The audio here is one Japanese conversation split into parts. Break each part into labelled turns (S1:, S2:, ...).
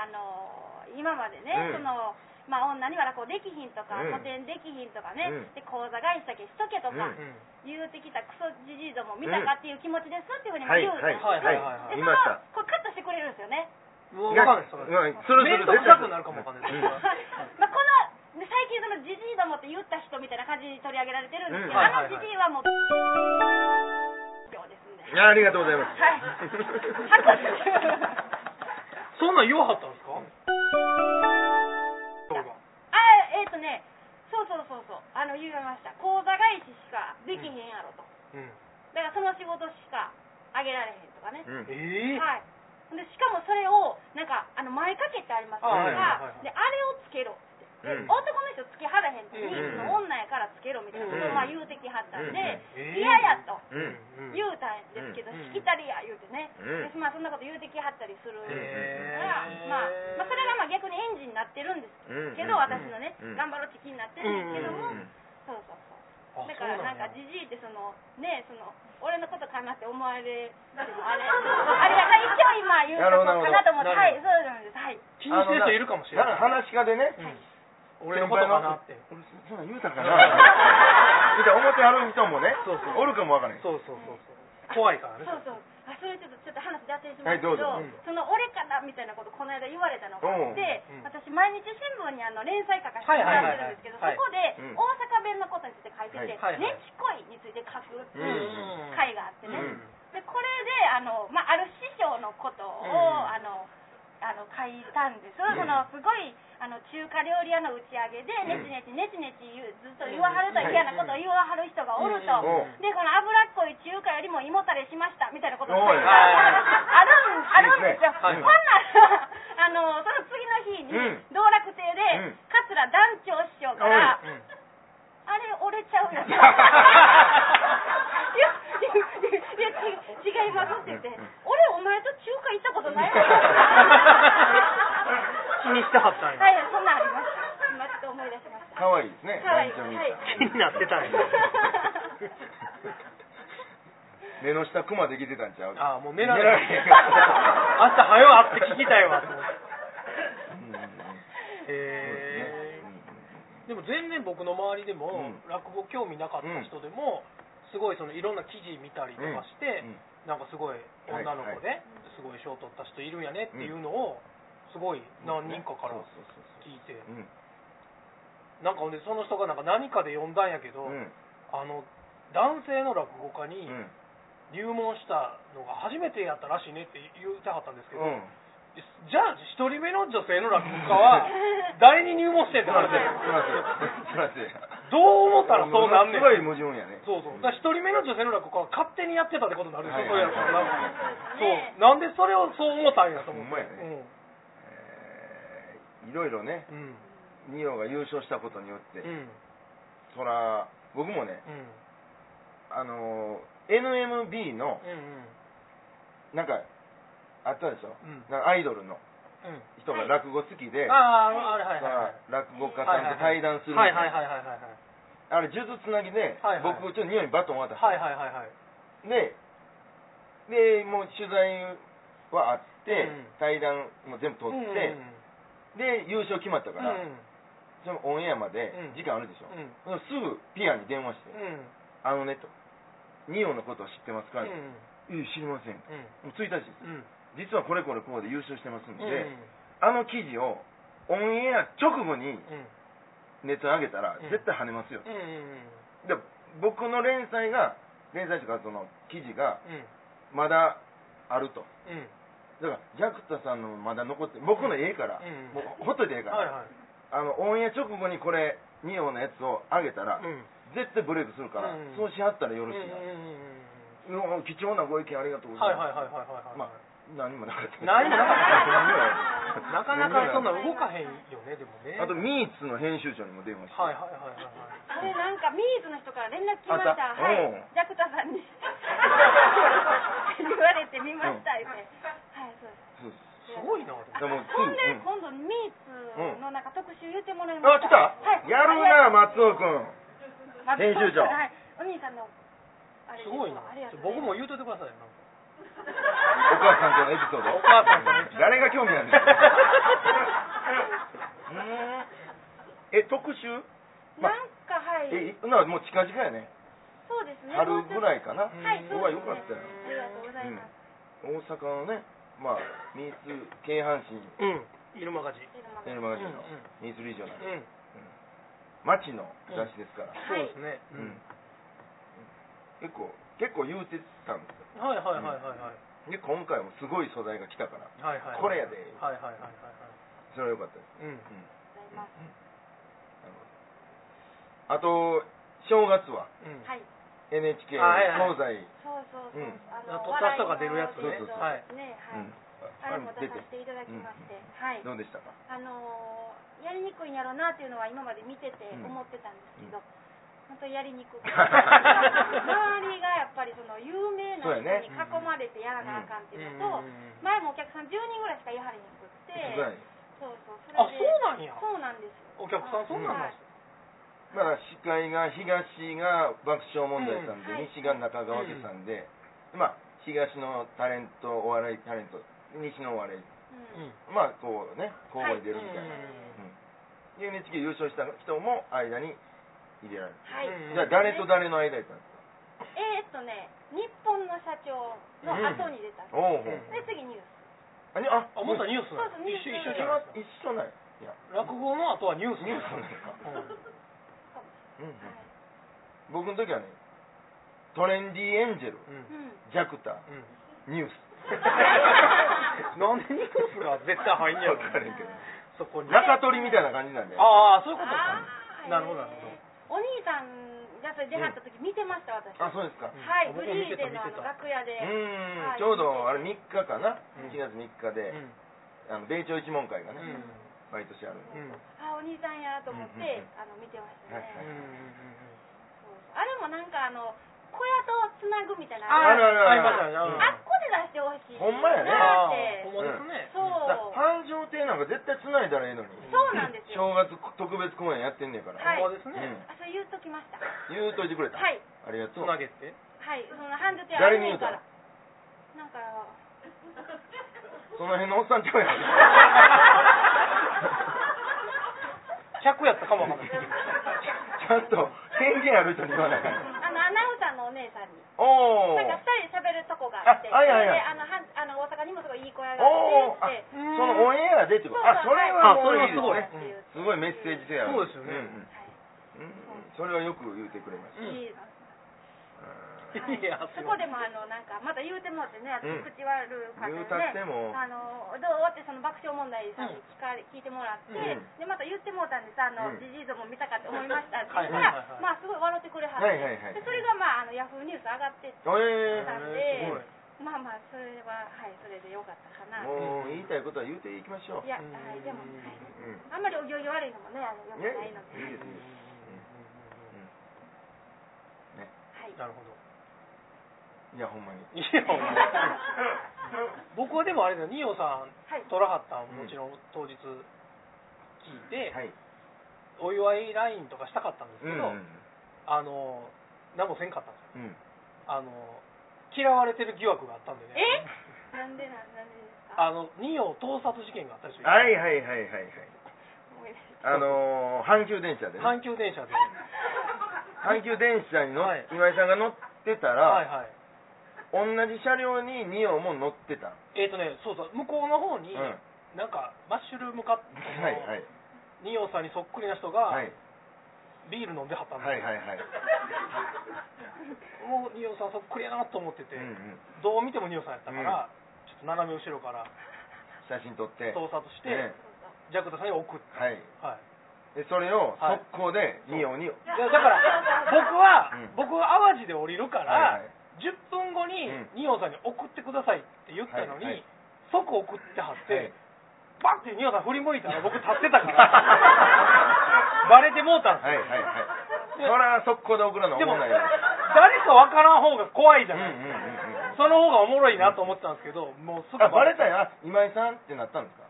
S1: あの今までね、
S2: うん。
S1: そのまあ女にはこうできひんとか、
S2: うん。
S1: 古典できひんとかね、
S2: うん。
S1: で口座返しだけしとけとか、
S2: うん
S1: 言うてきたクソじじいども見たかっていう気持ちですっていうふうに
S2: はい
S1: 言うたんですよ、
S3: はいはい。はい
S1: でそのこれカットしてくれるんですよね。
S3: もう分かんないですそれ。
S2: うんそれそれ
S3: 面倒くさくなるかもわかんない。
S1: まあこので最近そのじじいどもって言った人みたいな感じに取り上げられてるんですけど、
S2: うん。
S1: あのじじいはもうそうですんで
S2: いやありがとうございます。
S1: はい
S3: そんなん言わはったんですか？そうが
S1: あえっ、とねそうそうそうそう。あの言いました。口座返ししかできへんやろと、
S3: うん。
S1: だからその仕事しかあげられへんとかね、
S2: うん。
S3: ええ
S1: はい。でしかもそれをなんかあの前掛けってありますか
S3: あ
S1: ら、
S3: はいはいはい。
S1: であれをつけろ男の人つけはらへんのに、
S2: うん
S1: その女やからつけろみたいなことをまあ言うてきはったんで、嫌やと。言うたんですけど、
S3: うん。
S1: しきたりや言うてね、
S2: うん。
S1: でまあそんなこと言うてきはったりするから、まあ、まあそれがまあ逆にエンジンになってるんです
S2: うん
S1: けど、私のね、
S2: うん。
S1: 頑張ろうチキになってるんですけども、
S2: うん
S1: そうそうそう。
S3: あ
S1: だからなんかじじいってそのねその俺のことかなって思われるあれ。あれだから一応今言うとこかなと思ってはいそうなんです。はい。
S3: 気にしてる人いるかもしれない。
S2: 話し家でね、
S3: うん俺のことかなって。
S2: 俺そんなん言うたかな。みたいな思ってはる人もね
S3: そうそう。
S2: おるかもわからない
S3: そうそうそうそう。怖いからね。
S1: そうそう。あそれちょっとちょっと話脱線しますけど,、
S2: はいど
S1: その俺かなみたいなことこの間言われたのがあって、
S3: うん。
S1: 私毎日新聞にあの連載書かせてもらってるんですけど、
S3: はいはいはいはい。
S1: そこで
S2: うん。
S1: 大阪弁のことについて書いてて「
S3: はいはい
S1: ねちこい」について書くって
S2: う
S1: いうん回があってね、
S2: うん。
S1: でこれであの、まあ、ある師匠のことを、
S3: うん。
S1: あのあの書いたんです、
S2: ん。
S1: そのすごいあの中華料理屋の打ち上げで、
S2: うん。
S1: ねちねちねちねちずっと言わはると
S2: うん。
S1: 嫌なことを言わはる人がおると、
S2: うん。
S1: でこの脂っこい中華よりも胃もたれしましたみたいなことがある。あるんですよ、
S3: はい
S1: ほんならあのその次の日に
S2: うん。
S1: 道楽亭で、
S2: うん。
S1: 桂団長師匠から、
S3: うん。
S1: あれ折れちゃう やつ違いますって言って、俺お前と中華行ったことないわ
S3: 気にしてはったんや。
S1: はいそんなんありました。今ちょっと思い出しました。
S2: 可愛いですね。
S1: 可愛い
S3: 気になってたんや。
S2: 目の下クマできてたんちゃう？
S3: ああもう寝られ明日早う会って聞きたいわと思えでも全然僕の周りでも、
S2: うん。
S3: 落語興味なかった人でも、すごいそのいろんな記事見たりとかして、
S2: うん。
S3: なんかすごい女の子で、すごい賞取った人いるんやねっていうのをすごい何人かから聞いて、なんかほんでその人がなんか何かで読んだんやけど、
S2: うん
S3: あの男性の落語家に入門したのが初めてやったらしいねって言ってはったんですけど、
S2: うん
S3: じゃあ一人目の女性の落語家は誰に入門してって話で
S2: すいませんすいません
S3: どう思ったらそうなんねん
S2: すごい矛盾やね
S3: そうそう。だか一人目の女性の落語家は勝手にやってたってことになるでしょ、
S2: はい
S3: そうやつはなんか
S1: ね
S3: そう。なんでそれをそう思ったんやと思って。
S2: ほんまやねえーいろいろね
S3: うん。うん。
S2: ニオが優勝したことによって、
S3: うん。
S2: そら僕もね
S3: うん。
S2: あのー NMB の
S3: うん。
S2: なんかあったでしょ、
S3: うん
S2: アイドルの
S3: うん。
S2: 人が落語好きで、落語家さんと対談する。あれ数珠つなぎで、
S3: はいはい
S2: 僕ちょっと匂いにバトン渡した、
S3: はいはいはいはい。
S2: ででもう取材はあって、
S3: うん
S2: 対談も全部取って、
S3: うん
S2: で優勝決まったから、
S3: うん。
S2: そのオンエアまで
S3: うん
S2: 時間あるでしょ、
S3: うん。
S2: すぐピアに電話して、
S3: うん。
S2: あのねとニオのことを知ってますか、
S3: うん。
S2: いや知りません、
S3: うん。
S2: もう1日です
S3: うん。
S2: 実はこれこれこうで優勝してますんで、
S3: うん。
S2: あの記事をオンエア直後に
S3: うん。
S2: ネットに上げたら
S3: うん
S2: 絶対跳ねますよ、
S3: うん。
S2: で僕の連載が連載とかその記事が
S3: うん。
S2: まだあると
S3: うん。
S2: だからジャクタさんのまだ残って僕のええから、
S3: うん
S2: もうほっといてええから、
S3: はいはい。
S2: あのオンエア直後にこれニオのやつを上げたら、
S3: うん。
S2: 絶対ブレイクするから、
S3: うん
S2: そうしはったらよろしい
S3: うん
S2: な、
S3: うん
S2: 貴重なご意見ありがとうございます、
S3: はいはいはいはいはいはい。
S2: まあ何もなかった
S3: 何もなかった
S2: た。
S3: なかなかそんな動かへんよね、でもね。
S2: あとミーツの編集長にも電話して、
S3: はいはいはいはいはい。
S1: あれなんかミーズの人から連絡来ました。はい。
S2: うん
S1: ジャクタさんに。言われてみましたよね、はいそす
S3: ごいな、
S1: あ
S2: でも。
S1: ほん。で、
S2: うん
S1: 今度ミーツのなんか特集言ってもらいました、
S2: あ来た、
S1: はい、
S2: やるな松尾君。
S1: 松尾
S2: 編集長。
S1: はい。お兄さんのああれ
S3: すごいな。僕も言うといてくださいよなんか。
S2: お母さんとのエピソード。
S3: お母さんとのエピソード
S2: 誰が興味あるんです え特集？ま
S1: なんかはい。
S2: えなもう近々やね。
S1: そうですね。
S2: 春ぐらいかな。
S3: うん。
S1: はいそうですね。
S2: よかったよ。
S1: ありがとうございます、
S2: 大阪のねまあミーツ京阪神。
S3: うん。イルマガジ
S2: エルマガジンの。ミーツリージョナル、
S3: うん。
S2: 町の雑誌ですから、
S3: そうですね。
S2: うん。結構結構言うてたんですよ。
S3: はいはいはいはいはい。
S2: で今回もすごい素材が来たから
S3: はいはい。
S2: これやで。
S3: はいはいはいはいはい。
S2: それは良かったです、
S3: うん。
S2: うん。
S1: あと
S2: 正月は。
S3: うん。
S1: はい
S2: NHK
S3: あはいはい。
S2: 東西、
S1: そうそうそう、
S2: うん。
S1: あ
S3: 撮った人が出るやつ
S2: ね。
S1: そうそう
S3: はい
S1: ねはい、
S2: うん。
S1: あれも出
S2: 出て
S1: させていただきまして、はい。
S2: どうでしたか？
S1: あのーやりにくいんやろうなっていうのは今まで見てて
S2: うん
S1: 思ってたんですけど、本当やりにくくて。
S2: 周
S1: 周りがやっぱりその有名な人に囲まれてやらなあかんっていうのと、
S3: うん。うんうん
S1: 前もお客さん10人ぐらいしかやはりにくって、そうそうそ
S3: あ
S1: れで
S3: そうなん。や
S1: そうなん。ですよ
S3: お客さん。そうなん。
S1: はい
S2: まあ司会が東が爆笑問題さんで、
S1: うんはい。
S2: 西が中川家さんで、まあ東のタレントお笑いタレント西のお笑い。まあこうね交互に出るみたいな、
S3: はい。
S2: うん。で NHK 優勝した人も間に入れられる、じゃあ誰と誰の間やったんですか？
S1: えーっとね日本の社長の後に出た
S3: うん。
S1: で次ニュース。
S2: あにあ
S3: あまたニュース
S1: そうそうニュース。
S3: 一緒一緒
S2: 一
S3: じゃない？
S2: 一緒なんや。いや。
S3: 落語の後はニュース
S2: ニュースなんですか？僕の時はねトレンディエンジェルジャクタ
S3: うん。
S2: ニュース。
S3: なんでニュースが絶対入んねやろ。
S2: わかるけど
S3: そこに。
S2: 中取りみたいな感じなんで。
S3: ああそういうことか。なるほどなるほ
S1: お兄さんがそれ出はった時見てました私。
S2: あそうですか。
S1: はいフリーでのあの楽屋で。
S2: うーん
S1: はい。
S2: ちょうどあれ3日かな。
S3: うん。
S2: 1月3日で
S3: うん。
S2: あの米朝一門会がね。
S3: うん
S2: 毎年ある。
S3: うん。
S1: あお兄さんやと思って、
S2: うんうんうん。
S1: あの見てましたね、
S2: はい
S3: うんうん
S1: そうそう。あれもなんかあの小屋とつなぐみたいな
S2: あるあるある。
S3: あ
S1: あっこで出してほしい。
S2: ほんまやね。
S3: ほんまですね。
S1: そう。
S2: 繁盛亭なんか絶対つないだらええのに。
S1: そうなんですよ。
S2: 正月特別公演やってんねんから、
S1: はい。
S3: ほんまですね。
S1: あそれ言うときました。
S2: 言うといてくれた、
S1: はい。
S2: ありがとう。
S3: つなげて。
S1: はい。その半日
S2: 誰に言うた
S1: から。なんか。
S2: その辺のおっさんちゃうやん
S3: 100やったかもわかんない
S2: ちゃんと権限ある人に言わない
S1: あのアナウンサーのお姉さんに。
S2: おお
S1: なんか二人喋るとこがあって
S2: あはいはい。はい
S1: それであのはんあの大阪にもすごいいい小屋が
S2: あ
S1: あって
S2: そのオンエアでってこと？あそれはもういいです。ね。すごいメッセージ性ある。
S3: そうですよね。
S2: んうんうん。それはよく言うてくれました
S3: うん
S1: いいな
S3: い。や
S1: そこでもあのなんかまた言うてもってね、私
S2: うん。
S1: 口悪かった
S2: 言うたっても。
S1: あのどうってその爆笑問題さんに聞かれ、聞いてもらって、
S2: うん。
S1: でまた言ってもうたんです。あの、
S2: うん。
S1: ジジイ像も見たかって思いましたって言った
S3: はい
S1: ら、
S3: はいはいはい。
S1: まあすごい笑ってくれはって、
S2: はいはいはい
S1: でそれがまああのヤフーニュース上がってって
S2: え
S1: たん
S3: す
S1: で、
S3: ごい
S1: まあまあそれははいそれでよかったかな。
S2: もう言いたいことは言うていきましょう。
S1: いや、
S3: うん
S1: はいでも、はい。
S2: うん。
S1: あんまりお行儀悪いのもねあのよく
S2: ね
S1: ないので、
S2: いいですね。
S1: はい。
S3: なるほど
S2: いやほんまに。
S3: いやほんま僕はでもあれだよ。二葉さん
S1: はい
S3: トラハッタンもちろん当日聞いて、
S2: はい。
S3: お祝いラインとかしたかったんですけど、
S2: うんうん
S3: あの何もせんかったんですよ。
S2: うん。
S3: あの嫌われてる疑惑があったんでね。
S1: え？なんでなんなんでですか？
S3: あの二葉盗撮事件があったでしょ
S2: はいはいはいはいはい。
S1: 思い出し
S2: あのー阪急電車でね。
S3: 阪急電車で。
S2: 阪急電車に乗っ、
S3: はい。
S2: 岩井さんが乗ってたら、
S3: はいはい
S2: 同じ車両にニオも乗ってた、
S3: えっ、とねそうそう向こうの方に、
S2: うん。は
S3: なんかマッシュルームカット
S2: いはい。
S3: 二葉さんにそっくりな人が、
S2: はい。
S3: ビール飲んではったんで
S2: はいはいはい。
S3: もう二葉さんそっくりやなと思ってて、
S2: うんうん。
S3: どう見ても二葉さんやったから、ちょっと斜め後ろから
S2: 写真撮って。
S3: 盗撮して、
S2: ね
S3: ジャクタさんに送って、
S2: はい。
S3: はい。
S2: でそれを
S3: はい。
S2: 速攻でニオに、
S3: いやだから僕は、
S2: うん。
S3: 僕は淡路で降りるから、
S2: はいはい
S3: 10分後に
S2: うん。
S3: 二葉さんに送ってくださいって言ったのに、
S2: はいはい
S3: 即送ってはって、
S2: はい。
S3: バッて二葉さん振り向いたら 僕立ってたから。バレてもうたんですよ、
S2: はいはいはい。それは速攻で送るの
S3: でも
S2: 思んないよ。
S3: 誰かわからん方が怖いじゃ
S2: うんうん
S3: ない、
S2: うんうん。
S3: その方がおもろいなと思ってたんですけどもうすぐ
S2: あバレたよ。あ今井さんってなったんですか？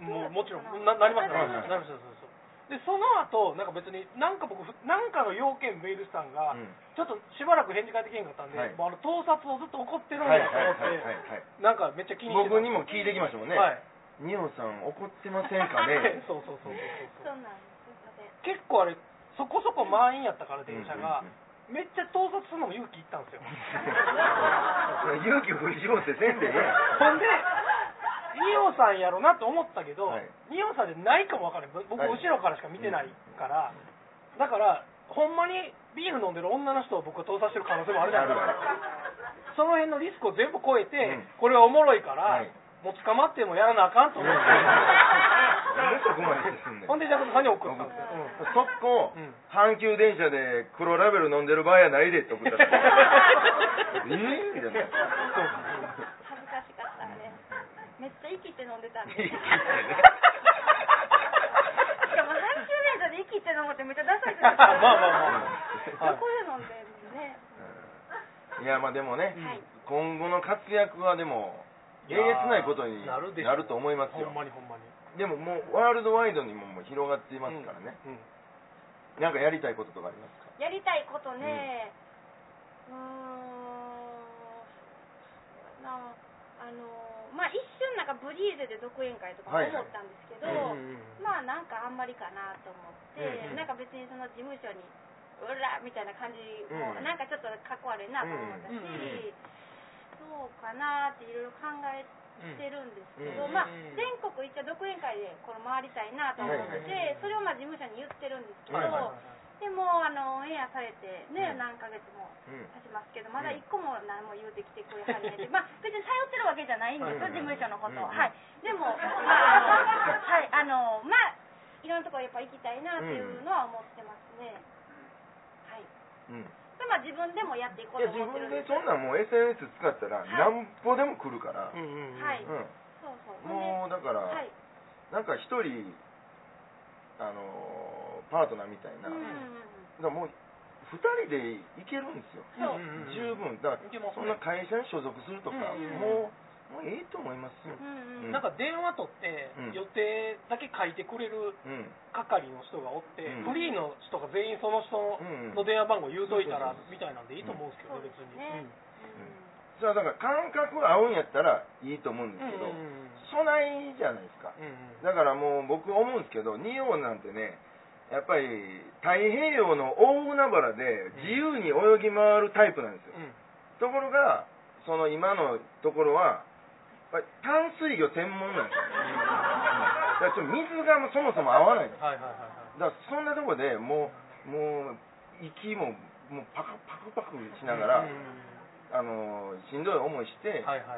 S3: もうもちろんななりましたなりましたそうそうでその後なんか別になんか僕なんかの要件メールしたんが、
S2: うん。
S3: ちょっとしばらく返事返ってけへんかったんで、
S2: はい。
S3: もうあの盗撮をずっと怒ってるん
S2: はい
S3: や
S2: はいはい
S3: と思って、
S2: はいはい。
S3: なんかめっちゃ気にしてた
S2: 僕にも聞いてきましたもんね。
S3: はい。
S2: ニオさん怒ってませんかね？
S3: そうそうそうそうそう
S1: そう。なんですすいません
S3: 結構あれそこそこ満員やったから電車が、
S2: うんうんうん。
S3: めっちゃ盗撮するのも勇気いったんですよ。
S2: 勇気振り絞ってせんでええやん。
S3: ほんでニオさんやろなと思ったけど、
S2: はい。
S3: ニオさんじゃないかもわからない僕
S2: はい。
S3: 後ろからしか見てないから、だからほんまにビール飲んでる女の人を僕が盗撮してる可能性もあるじゃないですか。その辺のリスクを全部超えて、
S2: うん。
S3: これはおもろいから、
S2: はい。
S3: もう捕まってもやらなあかんと思って、
S2: なんでそこまですんねん
S3: ほんでジャクソンさんに送ったんですよ、うん。
S2: 速攻、
S3: うん。
S2: 阪急電車で黒ラベル飲んでる場合やないでって送ったって えーみたいな。
S1: 恥ずかしかったねめっちゃ息って飲んでたんで
S2: いい
S1: しかも阪急電車で息って飲むってめっちゃダサいじゃないですか。
S3: まあまあまあ
S1: どこで飲んでんのね。
S2: いやまあでもね、
S1: はい。
S2: 今後の活躍はでもえげつないことに
S3: なる
S2: と思いますよ。
S3: ほんまにほんまに。
S2: でももうワールドワイドにももう広がっていますからね、
S3: うんうん。
S2: なんかやりたいこととかありますか？
S1: やりたいことね。うーん。なあのまあ一瞬なんかブリーゼで独演会とか
S2: はいはい。
S1: 思ったんですけど、
S3: うんうんうん。
S1: まあなんかあんまりかなと思って、
S2: うんうん。
S1: なんか別にその事務所にうらみたいな感じも、
S2: うん。
S1: なんかちょっとかっこ悪いなと思ったし、
S3: うん。うん
S1: そうかなっていろいろ考えてるんですけど、
S2: うん
S1: まあ全国一応独演会でこれ回りたいなと思ってて、
S2: はいはい。
S1: それをまあ事務所に言ってるんですけど、
S3: はいはいはい
S1: でもあのオンエアされてね、
S2: うん。
S1: 何ヶ月も
S2: うん。
S1: 経ちますけどまだ一個も何も言うてきてくれ始めて、まあ別に頼ってるわけじゃないんですよ、
S2: はい
S1: 事務所のことを、
S2: うん
S1: はい。でも まあはいあのまあいろんなところやっぱ行きたいなっていうのは思ってますね、はい。
S2: うん。
S1: でまあ自分でもやっていこう
S2: いや
S1: と思ってるんです
S2: そんなんもう SNS 使ったら
S1: はい。
S2: なんぼでも来るから、
S3: うんうんうん。
S1: はい。
S2: うん。
S1: そうそう。
S2: もうだから、
S1: はい。
S2: なんか一人あのーパートナーみたいな、
S1: うん。
S2: だからもう二人で行けるんですよ、
S1: そう。
S3: うん
S2: 十分。だからそんな会社に所属するとか、
S3: うん
S2: もうもうええと思いますよ、
S1: うんうん
S3: なんか電話取って
S2: うん。
S3: 予定だけ書いてくれる
S2: うん。
S3: 係の人がおって、
S2: うん。
S3: フリーの人が全員その人
S2: うん。
S3: の電話番号言うといたらみたいなんでいいと思うんですけど、
S1: うん。
S3: 別に、
S1: そうですね。
S2: それはだから感覚が合うんやったらいいと思うんですけど、
S3: うんうんうん。
S2: そないじゃないですか。
S3: うんうん
S2: だからもう僕思うんですけど仁王なんてねやっぱり太平洋の大海原で自由に泳ぎ回るタイプなんですよ、
S3: うん。
S2: ところがその今のところは淡水魚専門なんですよ、だからちょ水がそもそも合わないの。
S3: はいはいはいはい。
S2: だからそんなところでもうもう息ももうパクパクパクしながら、あのしんどい思いして、
S3: はいはいはいは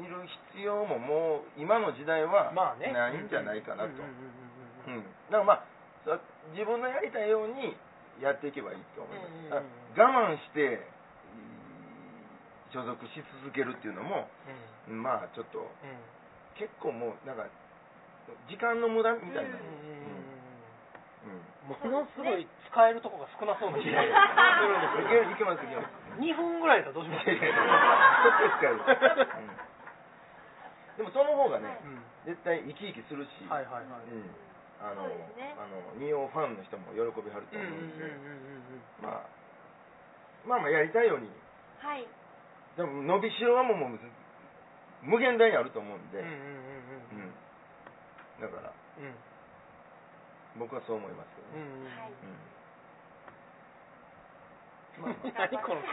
S3: い。
S2: いる必要ももう今の時代はないんじゃないかなと、
S3: うんうんうんうんうん
S2: うん、だからまあそ自分のやりたいようにやっていけばいいと思います、我慢してい所属し続けるっていうのもまあちょっと
S3: うん。
S2: 結構もうなんか時間の無駄みたいな、
S3: うんうん
S2: うん
S3: ものすごい使えるとこが少なそうな気がする。んです
S2: るいけますいけます
S3: けど2分ぐらいだどうします？
S2: いやいやいやちょっと使える、うん。でもその方がね、
S3: うん。
S2: 絶対生き生きするし、
S3: はいはいはい。
S2: うんあの
S1: ね。
S2: あのニオファンの人も喜びはると
S3: うんう
S2: 思うんで、
S3: んうんうん。
S2: まあまあまあやりたいように。
S1: はい。
S2: でも伸びしろはもうもう無限大にあると思うんで、だから
S3: うん。
S2: 僕はそう思いますけどね、
S3: うんうん
S1: はい
S2: うん。まあまあ。
S3: 何この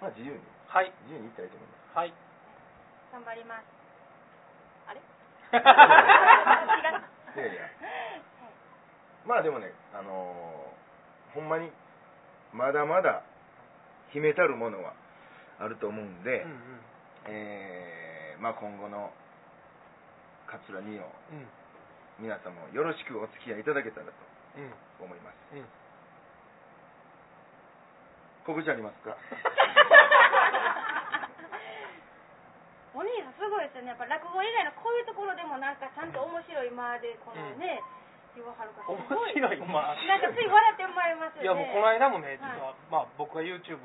S2: まあ自由に。
S3: はい。
S2: 自由に行ったらいいと思います。
S3: はい。
S1: 頑張ります
S2: いやいや。まあでもねあのーほんまにまだまだ秘めたるものはあると思うんで、
S3: うんうん。
S2: えーまあ今後の桂二葉
S3: うん。
S2: 皆様よろしくお付き合いいただけたらと
S3: うん
S2: 思います。
S3: うん。
S2: 告知ありますか？
S1: お兄さんすごいですよね。やっぱ落語以外のこういうところでもなんかちゃんと面白い間でこのね、言わはるから
S3: 面白いまあ
S1: なんかつい笑って生まれますよね
S3: いやもうこの間もね実は、まあ僕が YouTube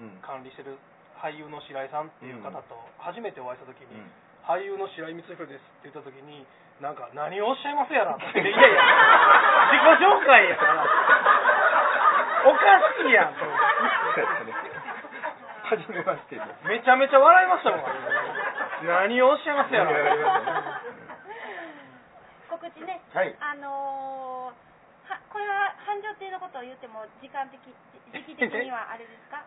S2: うん。
S3: 管理してる俳優の白井さんっていう方と初めてお会いした時に、
S2: うん。
S3: 俳優の白井光弘ですって言った時になんか何をおっしゃいますやらって。いやいや。自己紹介やから。おかしいやんと思って
S2: はじめまして。で
S3: めちゃめちゃ笑いましたもん。何をおっしゃいますやら。
S2: やりましたね
S1: 告知ね、
S2: はい。
S1: あのーはこれは繁盛亭のことを言っても時間的時期的にはあれですか？
S3: い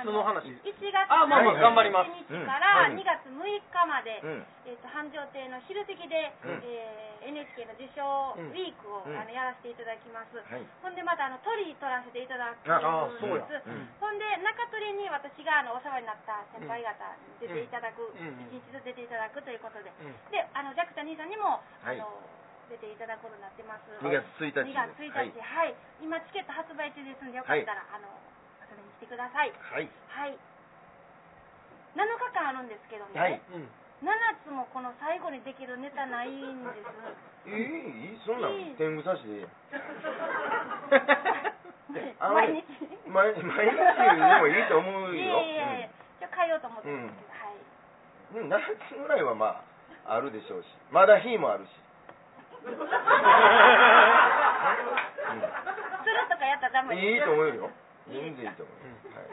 S3: つの話。
S1: 1月
S3: あまあまあ頑張ります。
S1: 日から
S2: うん。
S1: 2月6日まで、
S2: うん。
S1: えー、と繁盛亭の昼席で、
S2: うん。
S1: えー NHK の受賞
S3: うん
S1: ウィークを、
S2: うん。
S1: あのやらせていただきます、
S2: はい。
S1: ほんでまたあの鳥取らせていただくん
S2: あ
S3: あそうや。
S1: です
S2: うん。
S1: ほんで中鳥に私があのお世話になった先輩方に出ていただく、
S3: う
S1: 日ずつ出ていただくということで、
S3: うん。
S1: であのジャクタ兄さんにも、
S2: はい。
S1: あの出ていただくことになってます。
S2: 2月1日。
S1: 2月1日。はい、今チケット発売中ですんでよかったら、あの遊びに来てください。
S2: はい。
S1: はい。7日間あるんですけどね、
S2: はい。
S3: うん。
S1: 7つもこの最後にできるネタないんです。
S2: えー、いいそんなん
S1: いい。
S2: 天狗さしで
S1: 毎日。
S2: 毎毎日でもいいと思う
S1: い
S2: よ
S1: やいやいやじゃあ変えようと思ってますけど、はい。
S2: うん、でも7つぐらいはまああるでしょうし。まだ日もあるし、
S1: するとかやったらダメ
S2: いいと思うよ。
S1: いい
S2: 全然いいと思う、
S3: うん
S2: はい、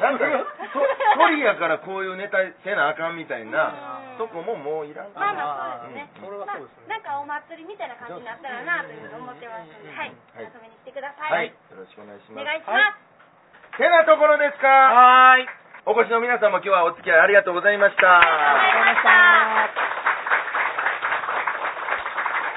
S2: なんかと鳥やからこういうネタせなあかんみたいな
S1: うん。
S2: とこももういらん
S1: まあまあそうですね、
S3: うん。それはそうですね。
S1: まあ、なんかお祭りみたいな感じになったらなというふうに思ってます。ので、はい、
S2: はい
S1: 遊びに来てください、
S2: はい、よろしくお願いします。
S1: お願いします、
S3: はい。
S2: てなところですか？
S3: はーい。
S2: お越しの皆様今日はお付き合いありがとうございました。
S1: ありがとうございました